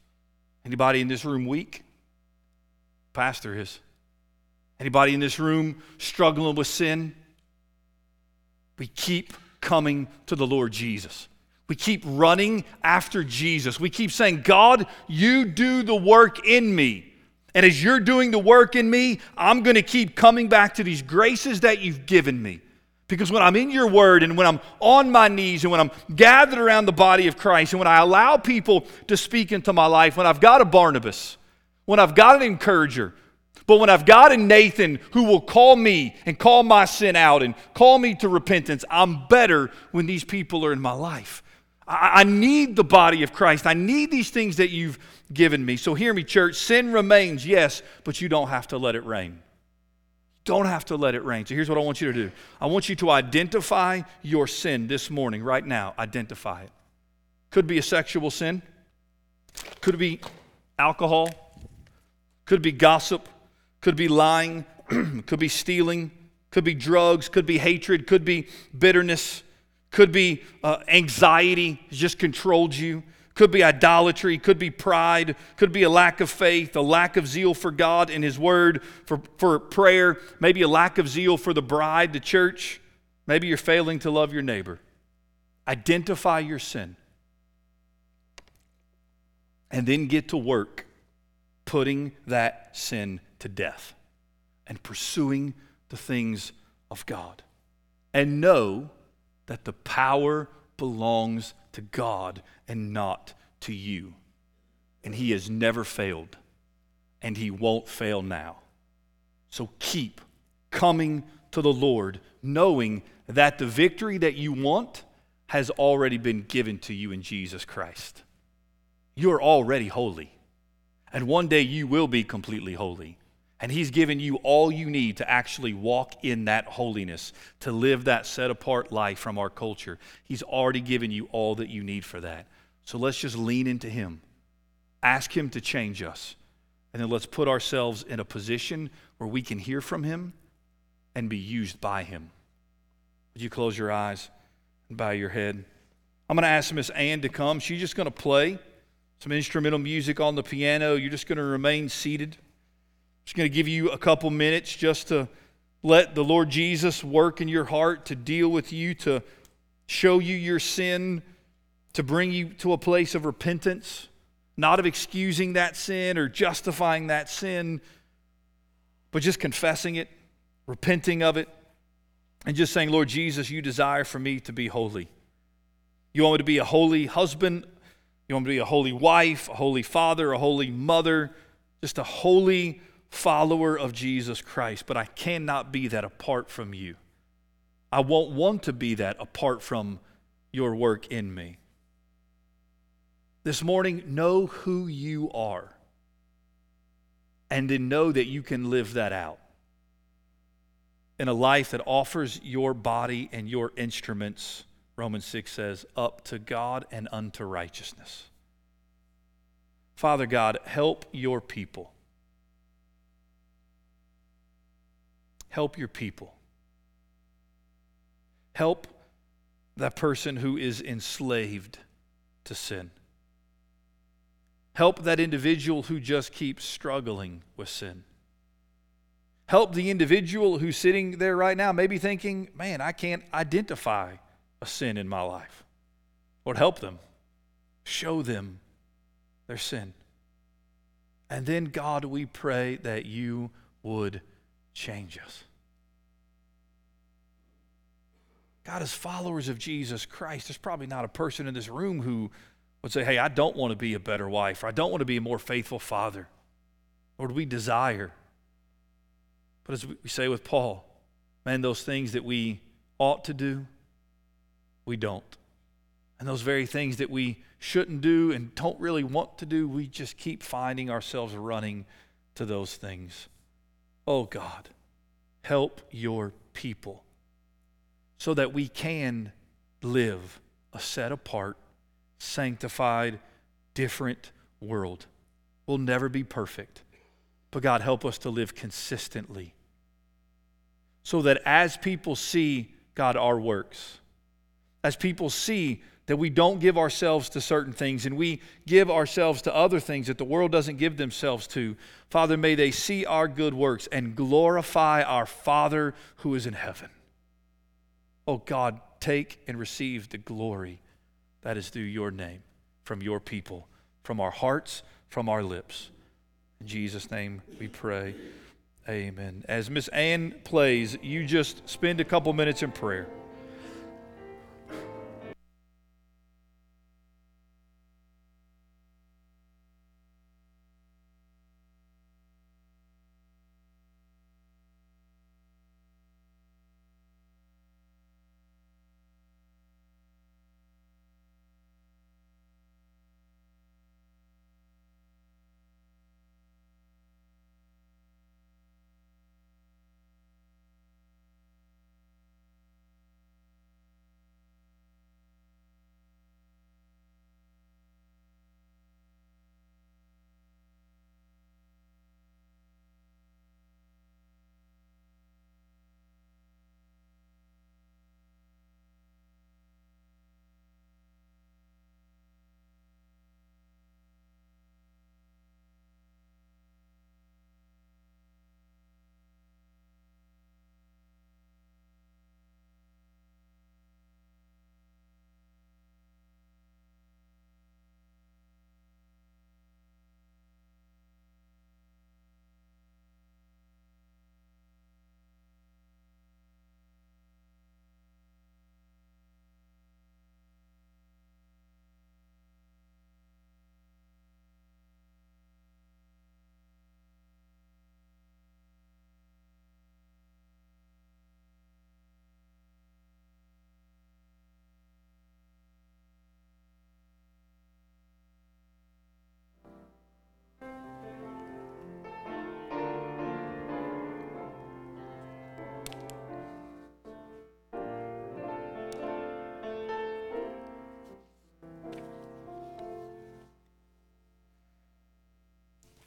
Speaker 2: Anybody in this room weak? Pastor is. Anybody in this room struggling with sin? We keep coming to the Lord Jesus. We keep running after Jesus. We keep saying, God, you do the work in me. And as you're doing the work in me, I'm going to keep coming back to these graces that you've given me. Because when I'm in your word and when I'm on my knees and when I'm gathered around the body of Christ and when I allow people to speak into my life, when I've got a Barnabas, when I've got an encourager, but when I've got a Nathan who will call me and call my sin out and call me to repentance, I'm better when these people are in my life. I, I need the body of Christ. I need these things that you've given me. So hear me, church. Sin remains, yes, but you don't have to let it reign. Don't have to let it reign. So here's what I want you to do. I want you to identify your sin this morning, right now. Identify it. Could be a sexual sin, could be alcohol, could be gossip, could be lying, could be stealing, could be drugs, could be hatred, could be bitterness, could be uh, anxiety. Just controlled you. Could be idolatry, could be pride, could be a lack of faith, a lack of zeal for God and His Word, for, for prayer, maybe a lack of zeal for the bride, the church. Maybe you're failing to love your neighbor. Identify your sin. And then get to work putting that sin to death and pursuing the things of God. And know that the power belongs to God and not to you. And He has never failed, and He won't fail now. So keep coming to the Lord, knowing that the victory that you want has already been given to you in Jesus Christ. You're already holy, and one day you will be completely holy. And He's given you all you need to actually walk in that holiness, to live that set apart life from our culture. He's already given you all that you need for that. So let's just lean into Him. Ask Him to change us. And then let's put ourselves in a position where we can hear from Him and be used by Him. Would you close your eyes and bow your head? I'm going to ask Miss Ann to come. She's just going to play some instrumental music on the piano. You're just going to remain seated. I'm just going to give you a couple minutes just to let the Lord Jesus work in your heart to deal with you, to show you your sin, to bring you to a place of repentance, not of excusing that sin or justifying that sin, but just confessing it, repenting of it, and just saying, Lord Jesus, you desire for me to be holy. You want me to be a holy husband. You want me to be a holy wife, a holy father, a holy mother, just a holy follower of Jesus Christ. But I cannot be that apart from you. I won't want to be that apart from your work in me. This morning, know who you are and then know that you can live that out in a life that offers your body and your instruments, Romans 6 says, up to God and unto righteousness. Father God, help your people. Help your people. Help that person who is enslaved to sin. Help that individual who just keeps struggling with sin. Help the individual who's sitting there right now, maybe thinking, man, I can't identify a sin in my life. Lord, help them. Show them their sin. And then, God, we pray that you would change us. God, as followers of Jesus Christ, there's probably not a person in this room who would say, Hey, I don't want to be a better wife, or I don't want to be a more faithful father. Lord, we desire. But as we say with Paul, man, those things that we ought to do, we don't. And those very things that we shouldn't do and don't really want to do, we just keep finding ourselves running to those things. Oh God, help your people so that we can live a set apart, sanctified, different world. We'll never be perfect, but God, help us to live consistently so that as people see, God, our works, as people see that we don't give ourselves to certain things and we give ourselves to other things that the world doesn't give themselves to, Father, may they see our good works and glorify our Father who is in heaven. Oh God, take and receive the glory that is due your name from your people, from our hearts, from our lips. In Jesus' name we pray. Amen. As Miss Ann plays, you just spend a couple minutes in prayer.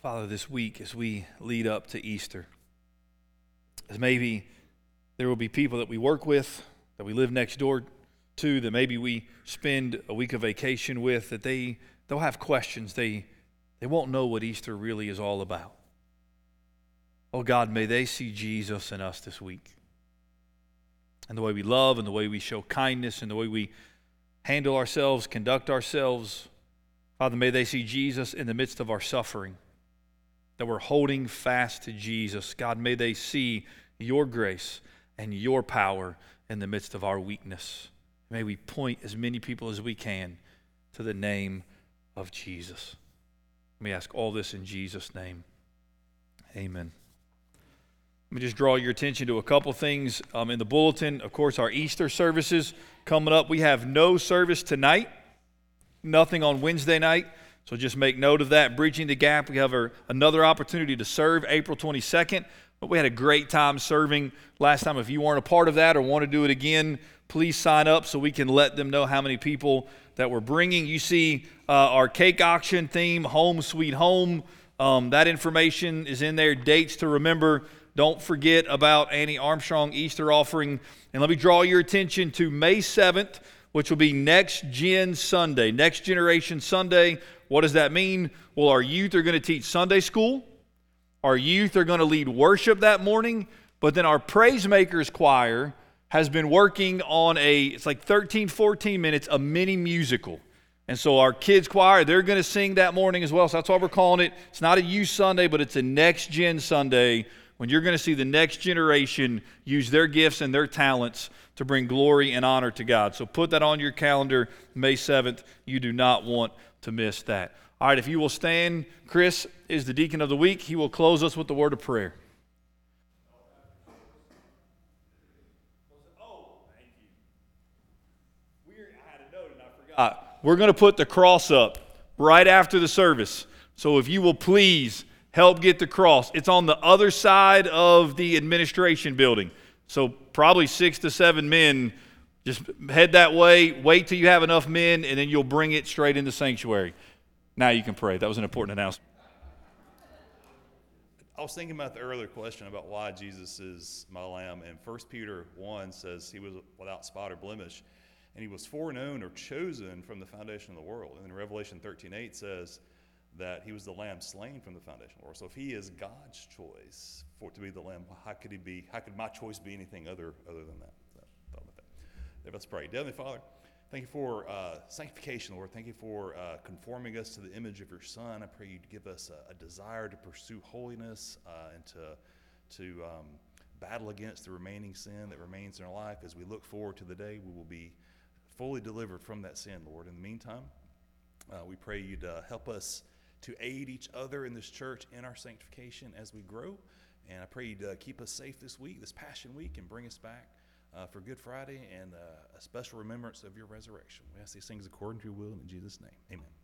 Speaker 2: Father, this week as we lead up to Easter, as maybe there will be people that we work with, that we live next door to, that maybe we spend a week of vacation with, that they, they'll have questions. They, they won't know what Easter really is all about. Oh God, may they see Jesus in us this week. And the way we love, and the way we show kindness, and the way we handle ourselves, conduct ourselves. Father, may they see Jesus in the midst of our suffering, that we're holding fast to Jesus. God, may they see your grace and your power in the midst of our weakness. May we point as many people as we can to the name of Jesus. Let me ask all this in Jesus' name. Amen. Let me just draw your attention to a couple things um, in the bulletin. Of course, our Easter services coming up. We have no service tonight, nothing on Wednesday night. So just make note of that. Bridging the gap, we have a, another opportunity to serve April 22nd. But we had a great time serving last time. If you weren't a part of that or want to do it again, please sign up so we can let them know how many people that we're bringing. You see uh, our cake auction theme, Home Sweet Home. Um, that information is in there. Dates to remember. Don't forget about Annie Armstrong Easter offering. And let me draw your attention to May 7th, which will be Next Gen Sunday, Next Generation Sunday. What does that mean? Well, our youth are going to teach Sunday school. Our youth are going to lead worship that morning, but then our praise makers choir has been working on a it's like 13 14 minutes a mini musical. And so our kids choir, they're going to sing that morning as well. So that's why we're calling it. It's not a youth Sunday, but it's a next gen Sunday when you're going to see the next generation use their gifts and their talents to bring glory and honor to God. So put that on your calendar, May 7th. You do not want to miss that. All right, if you will stand, Chris is the deacon of the week. He will close us with the word of prayer. You. We're going to put the cross up right after the service. So if you will please help get the cross, it's on the other side of the administration building. So probably six to seven men. Just head that way, wait till you have enough men, and then you'll bring it straight into sanctuary. Now you can pray. That was an important announcement.
Speaker 5: I was thinking about the earlier question about why Jesus is my lamb, and 1 Peter 1 says he was without spot or blemish, and he was foreknown or chosen from the foundation of the world. And then Revelation 13:8 says that he was the lamb slain from the foundation of the world. So if he is God's choice for to be the lamb, how could he be? How could my choice be anything other other than that? So, thought about that. Let's pray. Heavenly Father. Thank you for uh, sanctification, Lord. Thank you for uh, conforming us to the image of your Son. I pray you'd give us a, a desire to pursue holiness uh, and to, to um, battle against the remaining sin that remains in our life. As we look forward to the day, we will be fully delivered from that sin, Lord. In the meantime, uh, we pray you'd uh, help us to aid each other in this church in our sanctification as we grow. And I pray you'd uh, keep us safe this week, this Passion Week, and bring us back uh, for Good Friday and uh, a special remembrance of your resurrection. We ask these things according to your will and in Jesus' name. Amen.